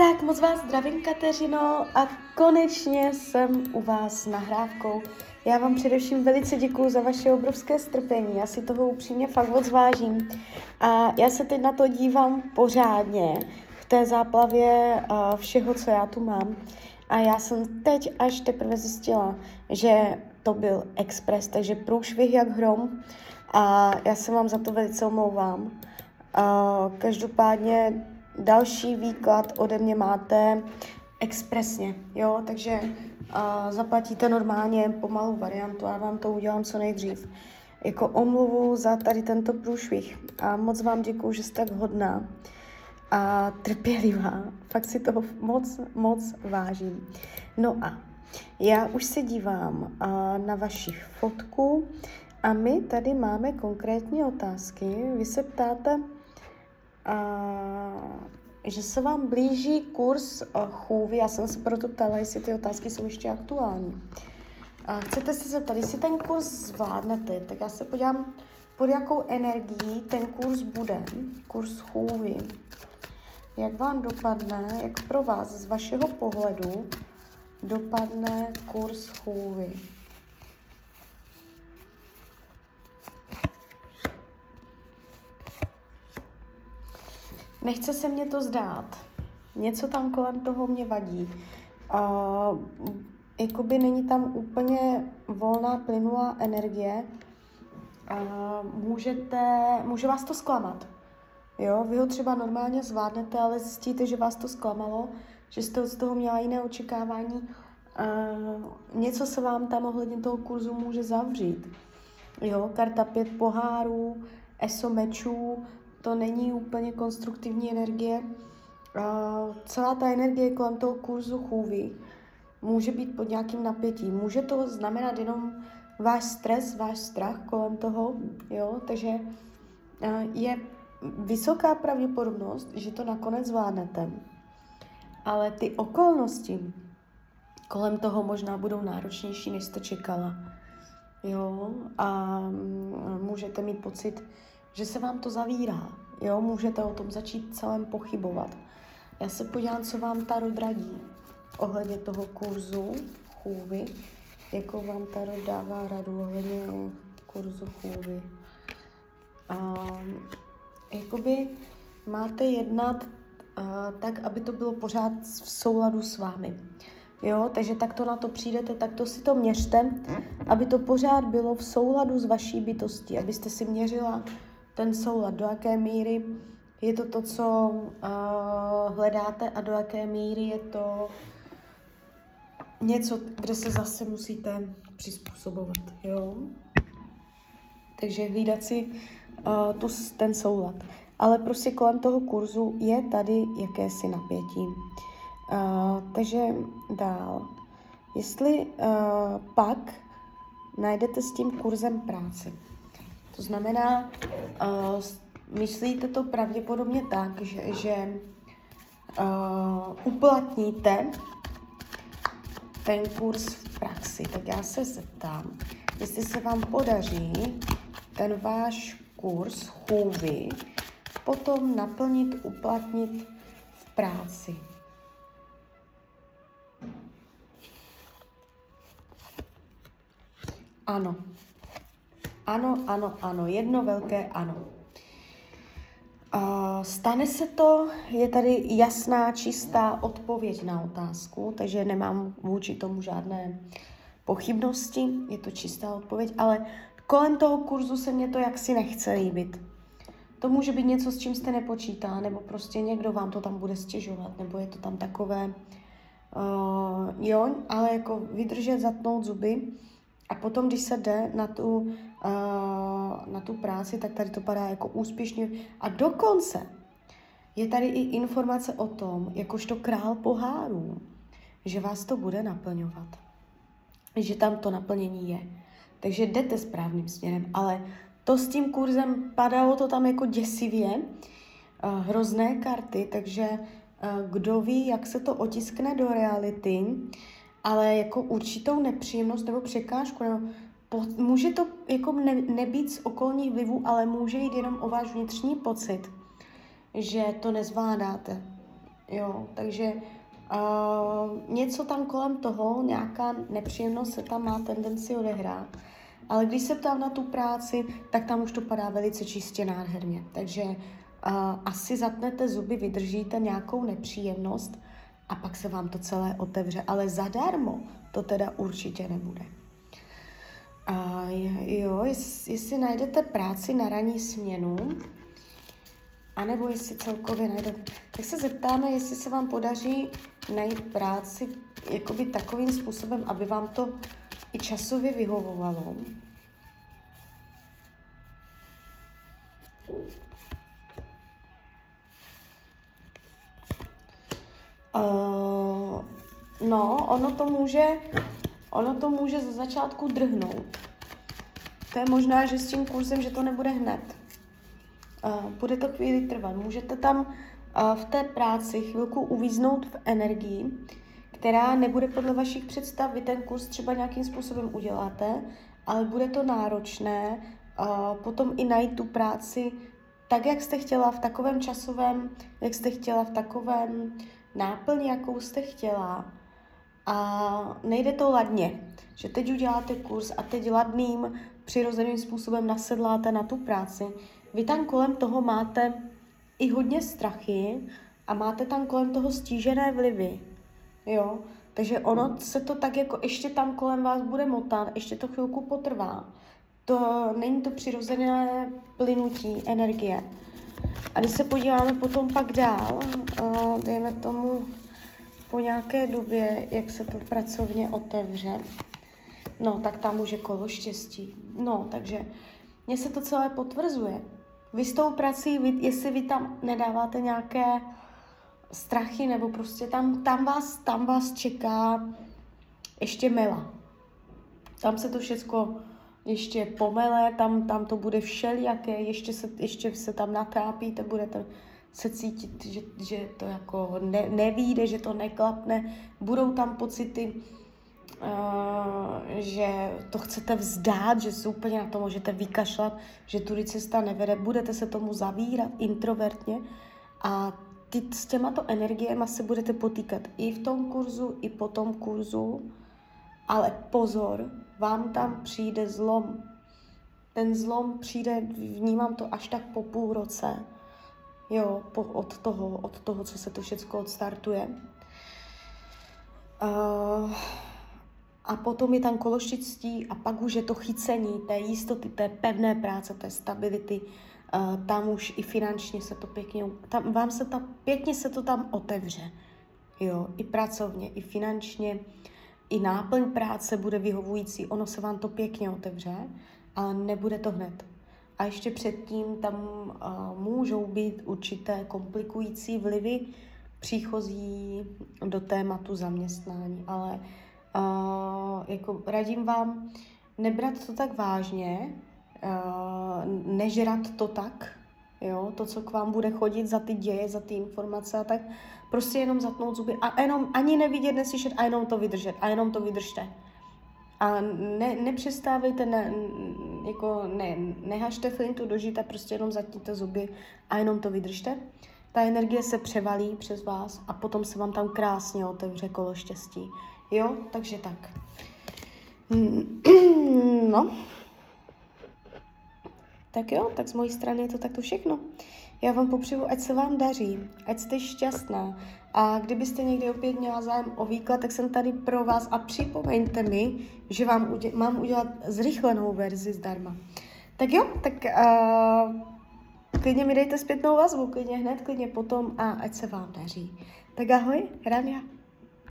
Tak moc vás zdravím, Kateřino, a konečně jsem u vás s nahrávkou. Já vám především velice děkuji za vaše obrovské strpení, já si toho upřímně fakt moc vážím. A já se teď na to dívám pořádně v té záplavě všeho, co já tu mám. A já jsem teď až teprve zjistila, že to byl express, takže průšvih jak hrom. A já se vám za to velice omlouvám. A každopádně další výklad ode mě máte expresně, jo, takže uh, zaplatíte normálně pomalou variantu a vám to udělám co nejdřív. Jako omluvu za tady tento průšvih a moc vám děkuju, že jste vhodná a trpělivá. Fakt si toho moc, moc vážím. No a já už se dívám uh, na vaši fotku a my tady máme konkrétní otázky. Vy se ptáte, že se vám blíží kurz chůvy. Já jsem se proto ptala, jestli ty otázky jsou ještě aktuální. A chcete se zeptat, jestli ten kurz zvládnete, tak já se podívám, pod jakou energií ten kurz bude, kurz chůvy. Jak vám dopadne, jak pro vás z vašeho pohledu dopadne kurz chůvy. Nechce se mě to zdát. Něco tam kolem toho mě vadí. Uh, jakoby není tam úplně volná, plynulá energie. Uh, můžete, může vás to zklamat. Jo, vy ho třeba normálně zvládnete, ale zjistíte, že vás to zklamalo, že jste z toho měla jiné očekávání. Uh, něco se vám tam ohledně toho kurzu může zavřít. Jo, karta pět pohárů, eso mečů, to není úplně konstruktivní energie. Uh, celá ta energie kolem toho kurzu chůvy může být pod nějakým napětím. Může to znamenat jenom váš stres, váš strach kolem toho, jo, takže uh, je vysoká pravděpodobnost, že to nakonec zvládnete. Ale ty okolnosti kolem toho možná budou náročnější, než jste čekala. Jo, a můžete mít pocit, že se vám to zavírá. Jo, můžete o tom začít celém pochybovat. Já se podívám, co vám Tarot radí ohledně toho kurzu chůvy, jako vám Tarot dává radu ohledně kurzu chůvy. A, jakoby máte jednat a, tak, aby to bylo pořád v souladu s vámi. Jo, takže tak to na to přijdete, tak to si to měřte, aby to pořád bylo v souladu s vaší bytostí, abyste si měřila ten soulad, do jaké míry je to to, co uh, hledáte a do jaké míry je to něco, kde se zase musíte přizpůsobovat, jo? Takže hlídat si uh, tu, ten soulad. Ale prostě kolem toho kurzu je tady jakési napětí. Uh, takže dál. Jestli uh, pak najdete s tím kurzem práci, to znamená, uh, myslíte to pravděpodobně tak, že, že uh, uplatníte ten kurz v praxi. Tak já se zeptám, jestli se vám podaří ten váš kurz chůvy potom naplnit, uplatnit v práci. Ano, ano, ano, ano. Jedno velké ano. Uh, stane se to, je tady jasná, čistá odpověď na otázku, takže nemám vůči tomu žádné pochybnosti, je to čistá odpověď, ale kolem toho kurzu se mě to jaksi nechce líbit. To může být něco, s čím jste nepočítá, nebo prostě někdo vám to tam bude stěžovat, nebo je to tam takové, uh, jo, ale jako vydržet, zatnout zuby a potom, když se jde na tu, uh, na tu práci, tak tady to padá jako úspěšně. A dokonce je tady i informace o tom, jakožto král pohárů, že vás to bude naplňovat. Že tam to naplnění je. Takže jdete správným směrem, ale to s tím kurzem padalo to tam jako děsivě, uh, hrozné karty, takže uh, kdo ví, jak se to otiskne do reality, ale jako určitou nepříjemnost nebo překážku, nebo po, může to jako ne, nebýt z okolních vlivů, ale může jít jenom o váš vnitřní pocit, že to nezvládáte, Jo, takže uh, něco tam kolem toho, nějaká nepříjemnost se tam má tendenci odehrát. Ale když se ptám na tu práci, tak tam už to padá velice čistě nádherně. Takže uh, asi zatnete zuby, vydržíte nějakou nepříjemnost a pak se vám to celé otevře. Ale zadarmo to teda určitě nebude. A jo, jestli, najdete práci na ranní směnu, anebo jestli celkově najdete, tak se zeptáme, jestli se vám podaří najít práci jakoby takovým způsobem, aby vám to i časově vyhovovalo. Uh, no, ono to může, ono to může ze začátku drhnout. To je možná, že s tím kurzem, že to nebude hned. Uh, bude to chvíli trvat. Můžete tam uh, v té práci chvilku uvíznout v energii, která nebude podle vašich představ. Vy ten kurz třeba nějakým způsobem uděláte, ale bude to náročné. Uh, potom i najít tu práci tak, jak jste chtěla, v takovém časovém, jak jste chtěla, v takovém náplň, jakou jste chtěla. A nejde to ladně, že teď uděláte kurz a teď ladným, přirozeným způsobem nasedláte na tu práci. Vy tam kolem toho máte i hodně strachy a máte tam kolem toho stížené vlivy. Jo? Takže ono se to tak jako ještě tam kolem vás bude motat, ještě to chvilku potrvá. To není to přirozené plynutí energie. A když se podíváme potom pak dál, dejme tomu po nějaké době, jak se to pracovně otevře, no tak tam už je kolo štěstí. No, takže mně se to celé potvrzuje. Vy s tou prací, vy, jestli vy tam nedáváte nějaké strachy, nebo prostě tam, tam, vás, tam vás čeká ještě mela. Tam se to všechno ještě pomele, tam, tam to bude všelijaké, ještě se, ještě se tam natrápíte, budete se cítit, že, že to jako ne, nevíde, že to neklapne, budou tam pocity, uh, že to chcete vzdát, že se úplně na to můžete vykašlat, že tudy cesta nevede, budete se tomu zavírat introvertně a ty, s těmato energiemi se budete potýkat i v tom kurzu, i po tom kurzu, ale pozor, vám tam přijde zlom. Ten zlom přijde, vnímám to až tak po půl roce, jo, po, od, toho, od toho, co se to všechno odstartuje. Uh, a potom je tam kološtictví a pak už je to chycení té jistoty, té pevné práce, té stability. Uh, tam už i finančně se to pěkně, tam, vám se ta, pěkně se to tam otevře. Jo, i pracovně, i finančně i náplň práce bude vyhovující, ono se vám to pěkně otevře, ale nebude to hned. A ještě předtím tam uh, můžou být určité komplikující vlivy příchozí do tématu zaměstnání, ale uh, jako radím vám nebrat to tak vážně, uh, nežrat to tak, jo, to, co k vám bude chodit za ty děje, za ty informace a tak, prostě jenom zatnout zuby a jenom ani nevidět, neslyšet a jenom to vydržet a jenom to vydržte. A ne, nepřestávejte, ne, jako ne, nehažte flintu do žita, prostě jenom zatněte zuby a jenom to vydržte. Ta energie se převalí přes vás a potom se vám tam krásně otevře kolo štěstí. Jo, takže tak. No, tak jo, tak z mojí strany je to takto všechno. Já vám popřeju, ať se vám daří, ať jste šťastná. A kdybyste někdy opět měla zájem o výklad, tak jsem tady pro vás a připomeňte mi, že vám udě- mám udělat zrychlenou verzi zdarma. Tak jo, tak uh, klidně mi dejte zpětnou vazbu, klidně hned, klidně potom a ať se vám daří. Tak ahoj, Rania.